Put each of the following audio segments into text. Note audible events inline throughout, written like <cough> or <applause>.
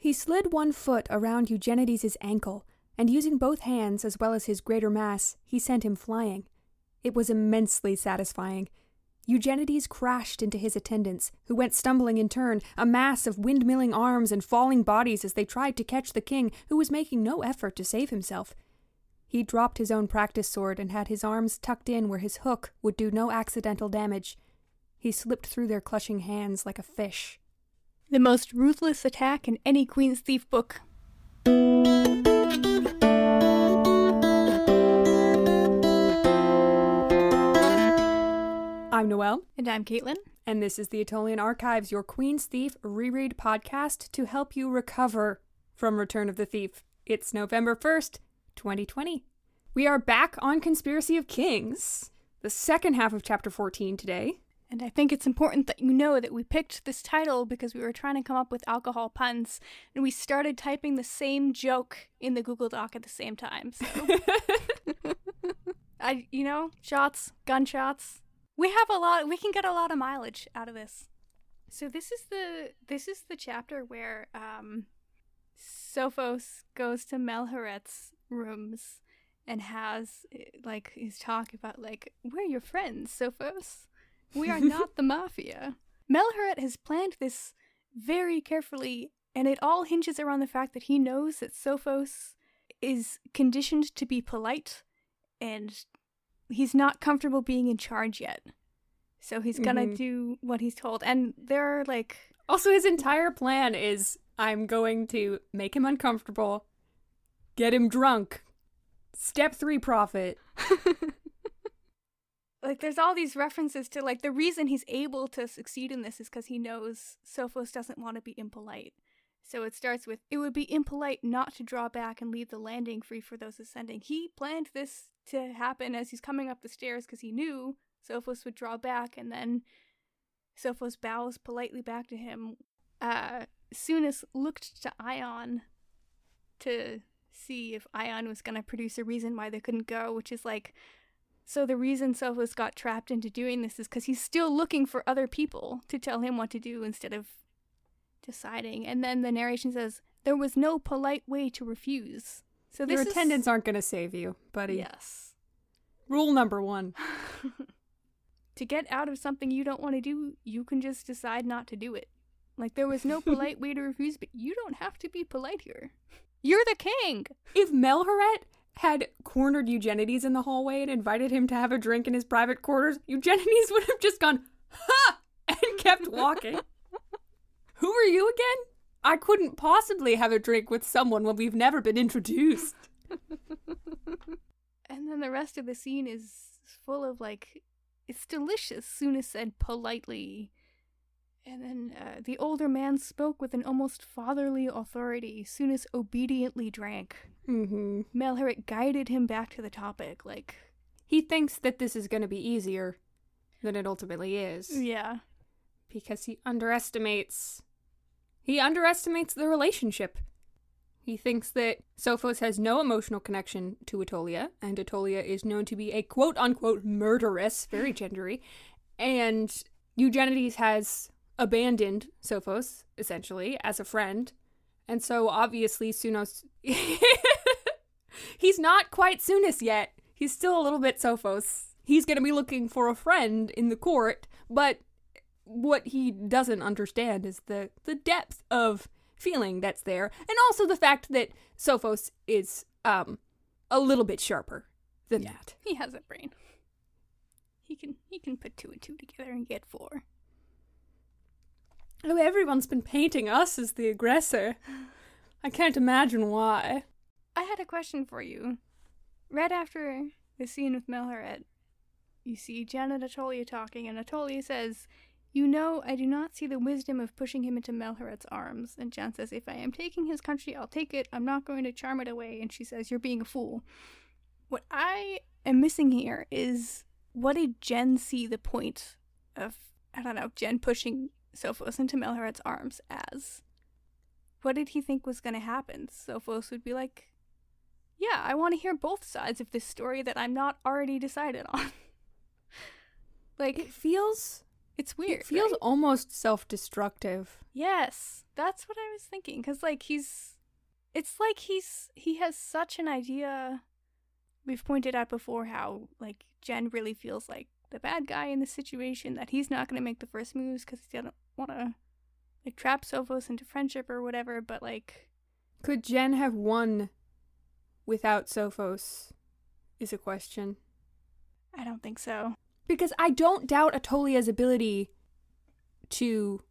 He slid one foot around Eugenides' ankle, and using both hands as well as his greater mass, he sent him flying. It was immensely satisfying. Eugenides crashed into his attendants, who went stumbling in turn, a mass of windmilling arms and falling bodies as they tried to catch the king, who was making no effort to save himself. He dropped his own practice sword and had his arms tucked in where his hook would do no accidental damage. He slipped through their clutching hands like a fish. The most ruthless attack in any Queen's Thief book. I'm Noelle. And I'm Caitlin. And this is the Attolian Archives, your Queen's Thief reread podcast to help you recover from Return of the Thief. It's November 1st, 2020. We are back on Conspiracy of Kings, the second half of chapter 14 today. And I think it's important that you know that we picked this title because we were trying to come up with alcohol puns, and we started typing the same joke in the Google Doc at the same time. So, <laughs> I, you know, shots, gunshots. We have a lot. We can get a lot of mileage out of this. So this is the this is the chapter where um, Sophos goes to Melheret's rooms and has like his talk about like we're your friends, Sophos. We are <laughs> not the mafia. Melheret has planned this very carefully, and it all hinges around the fact that he knows that Sophos is conditioned to be polite, and he's not comfortable being in charge yet. So he's gonna Mhm. do what he's told. And there are like Also, his entire plan is I'm going to make him uncomfortable, get him drunk. Step three profit. <laughs> like there's all these references to like the reason he's able to succeed in this is because he knows Sophos doesn't want to be impolite. So it starts with it would be impolite not to draw back and leave the landing free for those ascending. He planned this to happen as he's coming up the stairs because he knew Sophos would draw back and then Sophos bows politely back to him. Uh Sounis looked to Ion to see if Ion was gonna produce a reason why they couldn't go, which is like so the reason Sophos got trapped into doing this is because he's still looking for other people to tell him what to do instead of deciding. And then the narration says there was no polite way to refuse. So this Your is- attendants aren't going to save you, buddy. Yes. Rule number one. <laughs> <laughs> to get out of something you don't want to do, you can just decide not to do it. Like there was no <laughs> polite way to refuse, but you don't have to be polite here. You're the king. If Melheret had cornered Eugenides in the hallway and invited him to have a drink in his private quarters, Eugenides <laughs> would have just gone, ha! and kept walking. <laughs> Who are you again? I couldn't possibly have a drink with someone when we've never been introduced. <laughs> And then the rest of the scene is full of like, it's delicious, Sounis said politely. And then uh, the older man spoke with an almost fatherly authority. Sounis obediently drank. Mm-hmm. Melharet guided him back to the topic, like, He thinks that this is going to be easier than it ultimately is yeah. because he underestimates he underestimates the relationship. He thinks that Sophos has no emotional connection to Attolia, and Attolia is known to be a quote unquote murderess, very gendery, and Eugenides has abandoned Sophos, essentially, as a friend. And so obviously Sounis <laughs> He's not quite Sounis yet. He's still a little bit Sophos. He's going to be looking for a friend in the court, but what he doesn't understand is the the depth of feeling that's there, and also the fact that Sophos is um a little bit sharper than that. He has a brain. He can he can put two and two together and get four. Oh, everyone's been painting us as the aggressor. I can't imagine why. I had a question for you. Right after the scene with Melheret, you see Jen and Attolia talking, and Attolia says, You know, I do not see the wisdom of pushing him into Melheret's arms. And Jen says, If I am taking his country, I'll take it. I'm not going to charm it away. And she says, You're being a fool. What I am missing here is what did Jen see the point of, I don't know, Jen pushing Sophos into Melheret's arms as? What did he think was going to happen? Sophos would be like, yeah, I want to hear both sides of this story that I'm not already decided on. <laughs> Like, it feels It's weird. It feels right? almost self-destructive. Yes, that's what I was thinking. Because like he's, it's like he's he has such an idea. We've pointed out before how like Jen really feels like the bad guy in this situation that he's not going to make the first moves because he doesn't want to like trap Sophos into friendship or whatever. But like, Could Jen have won without Sophos? Is a question. I don't think so. Because I don't doubt Attolia's ability to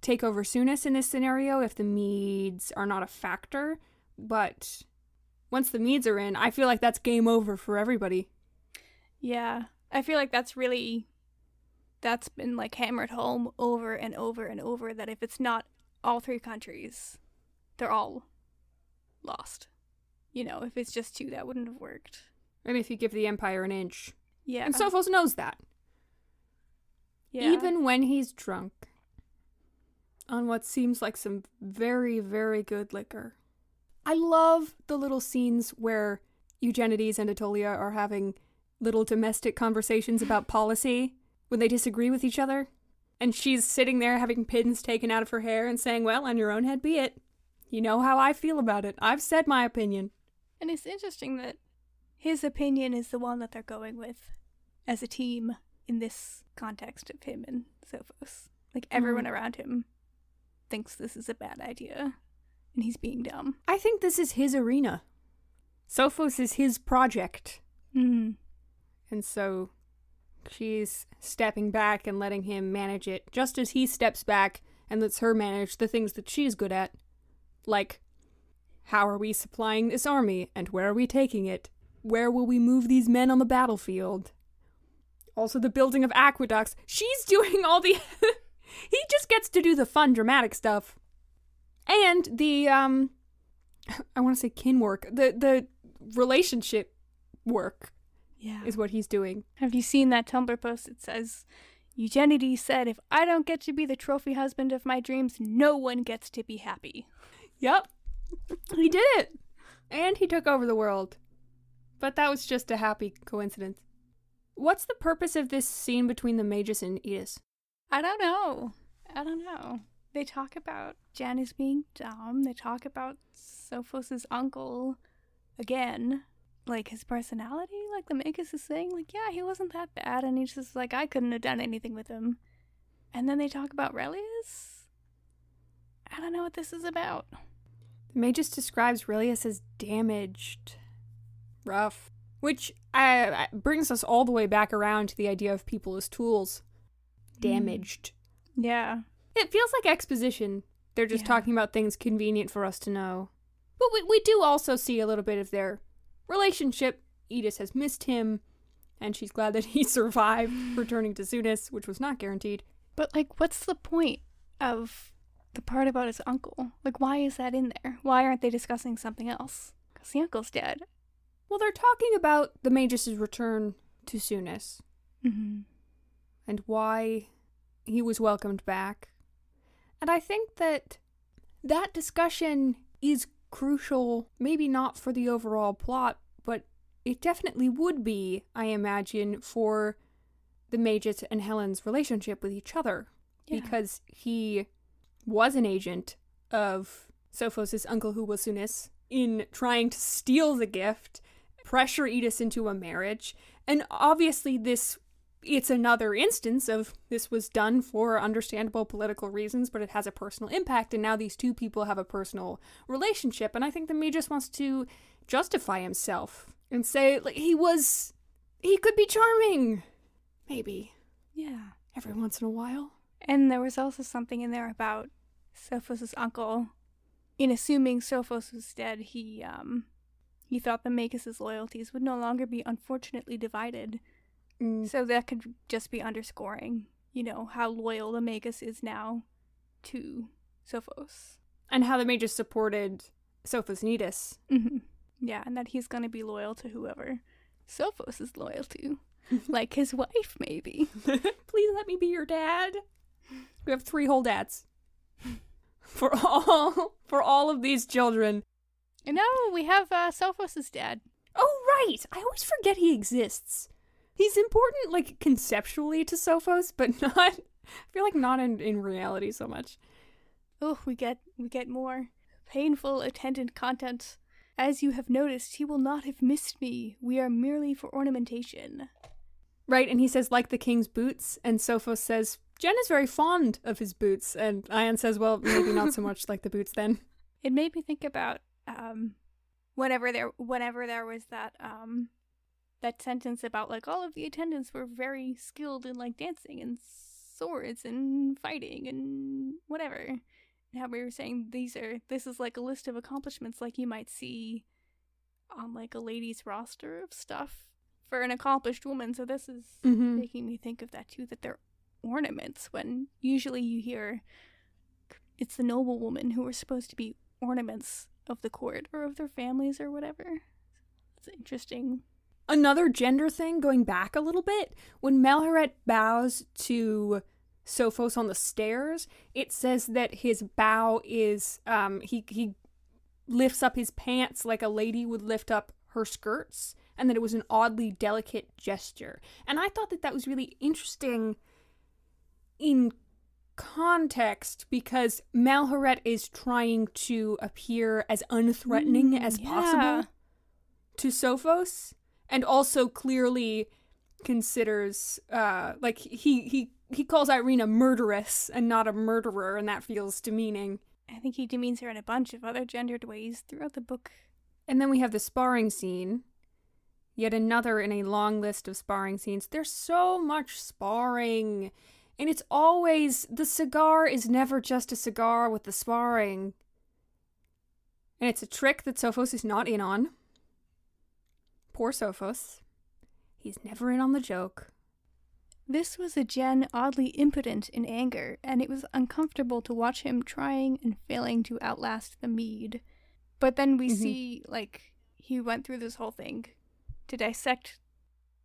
take over Sounis in this scenario if the Medes are not a factor. But once the Medes are in, I feel like that's game over for everybody. Yeah, I feel like that's really that's been like hammered home over and over and over that if it's not all three countries, they're all lost. You know, if it's just two, that wouldn't have worked. And if you give the Empire an inch. Yeah. And Sophos knows that. yeah. Even when he's drunk. On what seems like some very, very good liquor. I love the little scenes where Eugenides and Attolia are having little domestic conversations about policy when they disagree with each other. And she's sitting there having pins taken out of her hair and saying, Well, on your own head be it. You know how I feel about it. I've said my opinion. And it's interesting that his opinion is the one that they're going with as a team in this context of him and Sophos. Like everyone Mhm. around him thinks this is a bad idea and he's being dumb. I think this is his arena. Sophos is his project. Mm. And so she's stepping back and letting him manage it, just as he steps back and lets her manage the things that she's good at. Like, how are we supplying this army, and where are we taking it? Where will we move these men on the battlefield? Also, the building of aqueducts. She's doing all the. <laughs> he just gets to do the fun, dramatic stuff. And the, um. <laughs> I want to say kin work. The, the relationship work Yeah. is what he's doing. Have you seen that Tumblr post It says, Eugenides said, if I don't get to be the trophy husband of my dreams, no one gets to be happy. Yep. he did it. And he took over the world. But that was just a happy coincidence. What's the purpose of this scene between the Magus and Eddis? I don't know. I don't know. They talk about Janice being dumb. They talk about Sophos's uncle again. Like his personality, like the Magus is saying, like, yeah, he wasn't that bad, and he's just like, I couldn't have done anything with him. And then they talk about Relius. I don't know what this is about. The Magus describes Relius as damaged. Rough. Which uh, brings us all the way back around to the idea of people as tools. Damaged. Yeah. It feels like exposition. They're just Yeah. talking about things convenient for us to know. But we, we do also see a little bit of their relationship. Eddis has missed him, and she's glad that he <laughs> survived returning to Sounis, which was not guaranteed. But like, what's the point of the part about his uncle? Like, why is that in there? Why aren't they discussing something else? Because the uncle's dead. Well, they're talking about the Magus's return to Sounis Mm-hmm. and why he was welcomed back. And I think that that discussion is crucial, maybe not for the overall plot, but it definitely would be, I imagine, for the Magus and Helen's relationship with each other. Yeah. Because he was an agent of Sophos' uncle who was Sounis in trying to steal the gift, pressure Eddis into a marriage, and obviously this it's another instance of this was done for understandable political reasons, but it has a personal impact, and now these two people have a personal relationship. And I think the me just wants to justify himself and say like he was he could be charming. Maybe. Yeah. Every once in a while. And there was also something in there about Sophos' uncle. In assuming Sophos was dead, he um he thought the Magus' loyalties would no longer be unfortunately divided. Mm. So that could just be underscoring, you know, how loyal the Magus is now to Sophos. And how the Magus supported Sophos and Eddis. hmm Yeah, and that he's going to be loyal to whoever Sophos is loyal to. <laughs> like his wife, maybe. <laughs> Please let me be your dad. We have three whole dads. For all for all of these children. And now we have uh, Sophos' dad. Oh right. I always forget he exists. He's important like conceptually to Sophos, but <laughs> not I feel like not in, in reality so much. Oh, we get we get more painful attendant content. As you have noticed, he will not have missed me. We are merely for ornamentation. Right, and he says, like the king's boots, and Sophos says, Jen is very fond of his boots, and Ion says, well, maybe not so much like the boots then. <laughs> It made me think about um whenever there whenever there was that um that sentence about like all of the attendants were very skilled in like dancing and swords and fighting and whatever. And how we were saying these are this is like a list of accomplishments like you might see on like a lady's roster of stuff for an accomplished woman. So this is Mm-hmm. making me think of that too, that they're ornaments when usually you hear it's the noble woman who are supposed to be ornaments of the court or of their families or whatever. It's interesting. Another gender thing, going back a little bit, when Melheret bows to Sophos on the stairs, it says that his bow is um he he lifts up his pants like a lady would lift up her skirts and that it was an oddly delicate gesture. And I thought that that was really interesting in context because Melheret is trying to appear as unthreatening Mm, as yeah. possible to Sophos and also clearly considers uh like he he he calls Irene a murderess and not a murderer and that feels demeaning. I think he demeans her in a bunch of other gendered ways throughout the book. And then we have the sparring scene. Yet another in a long list of sparring scenes. There's so much sparring. And it's always the cigar is never just a cigar with the sparring. And it's a trick that Sophos is not in on. Poor Sophos. He's never in on the joke. This was a Jen oddly impotent in anger, and it was uncomfortable to watch him trying and failing to outlast the Mede. But then we Mhm. see, like, he went through this whole thing to dissect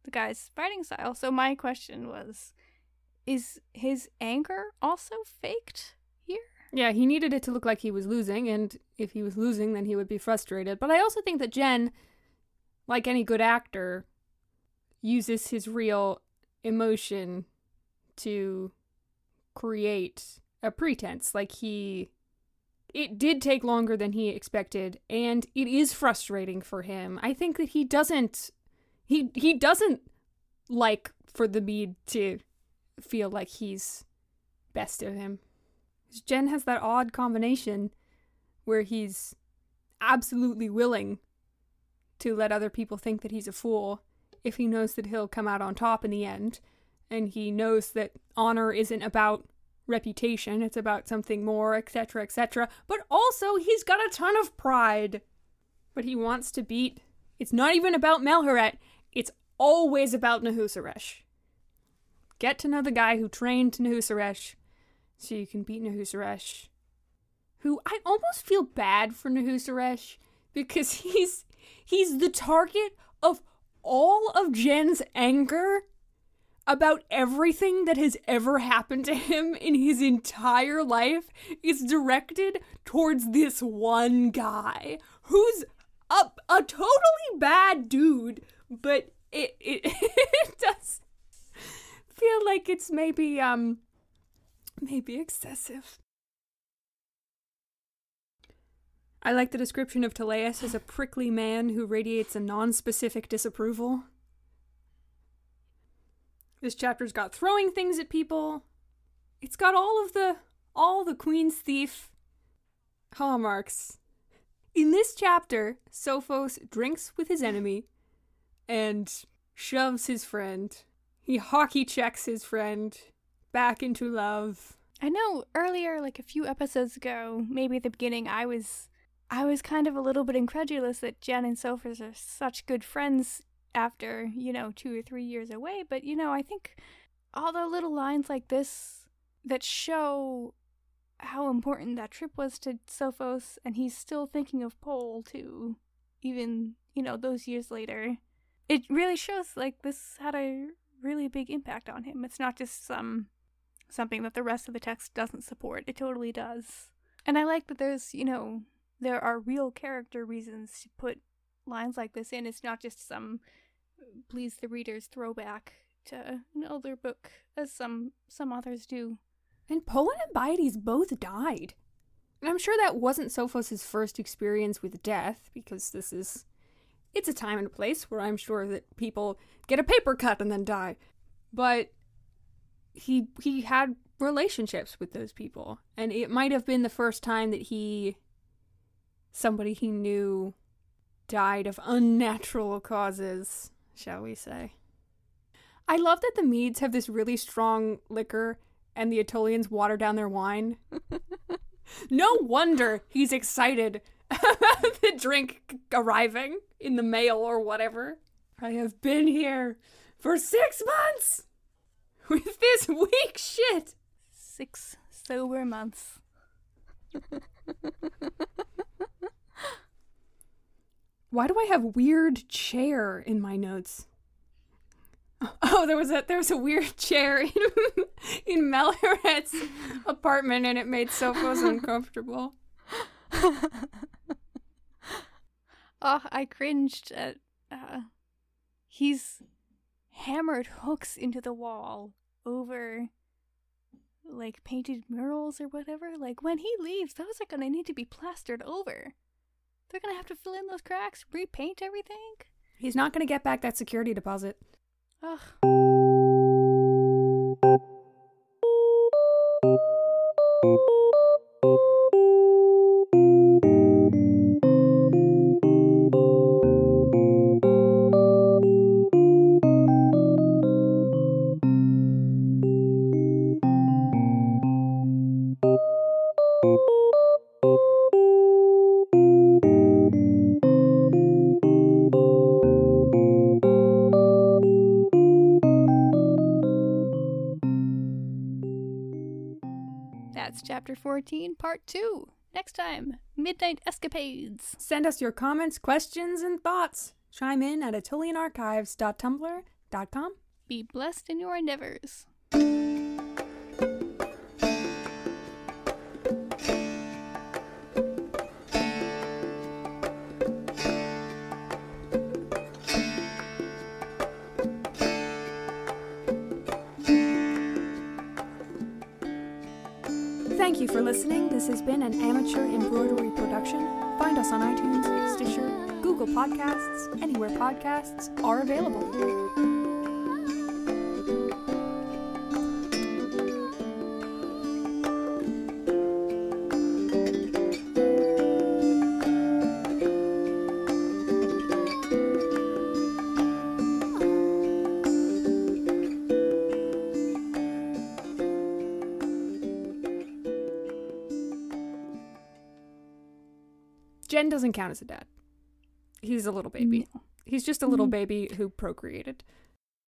the guy's fighting style. So my question was is his anger also faked here? Yeah, he needed it to look like he was losing, and if he was losing, then he would be frustrated. But I also think that Jen, like any good actor, uses his real emotion to create a pretense. Like he. It did take longer than he expected, and it is frustrating for him. I think that he doesn't. He he doesn't like for the Mede to feel like he's best of him. Jen has that odd combination where he's absolutely willing to let other people think that he's a fool if he knows that he'll come out on top in the end. And he knows that honor isn't about reputation, it's about something more, etc., etc. But also, he's got a ton of pride. But he wants to beat. It's not even about Melheret, it's always about Nahuseresh. Get to know the guy who trained Nahuseresh so you can beat Nahuseresh. Who I almost feel bad for Nahuseresh because <laughs> he's he's the target of all of Jen's anger about everything that has ever happened to him in his entire life is directed towards this one guy who's a, a totally bad dude, but it, it, <laughs> it does feel like it's maybe um maybe excessive. I like the description of Teleus as a prickly man who radiates a non-specific disapproval. This chapter's got throwing things at people. It's got all of the all the Queen's Thief hallmarks. In this chapter, Sophos drinks with his enemy and shoves his friend. He hockey checks his friend back into love. I know earlier, like a few episodes ago, maybe at the beginning, I was I was kind of a little bit incredulous that Jen and Sophos are such good friends after, you know, two or three years away. But, you know, I think all the little lines like this that show how important that trip was to Sophos, and he's still thinking of Pol too, even, you know, those years later. It really shows like this had a really big impact on him. It's not just some something that the rest of the text doesn't support. It totally does. And I like that there's, you know, there are real character reasons to put lines like this in. It's not just some uh, please the readers throwback to an older book, as some some authors do. And Poland and Baides both died. And I'm sure that wasn't Sophos' first experience with death, because this is. It's a time and a place where I'm sure that people get a paper cut and then die. But he he had relationships with those people. And it might have been the first time that he somebody he knew died of unnatural causes, shall we say. I love that the Medes have this really strong liquor and the Attolians water down their wine. <laughs> no wonder he's excited about the drink arriving in the mail or whatever. I have been here for six months with this weak shit. Six sober months. <laughs> Why do I have weird chair in my notes? Oh, there was a there was a weird <laughs> chair in in Melheret's apartment, and it made Sophos <laughs> uncomfortable. <laughs> oh, I cringed at. Uh, he's hammered hooks into the wall over like painted murals or whatever. Like when he leaves, those are gonna need to be plastered over. They're gonna have to fill in those cracks, repaint everything. He's not gonna get back that security deposit. Ugh. 14, part 2. Next time, Midnight Escapades. Send us your comments, questions, and thoughts. Chime in at AttolianArchives.tumblr.com. Be blessed in your endeavors. This has been an amateur embroidery production. Find us on iTunes, Stitcher, Google Podcasts, anywhere podcasts are available. Jen doesn't count as a dad. He's a little baby. No. He's just a little Mhm. baby who procreated.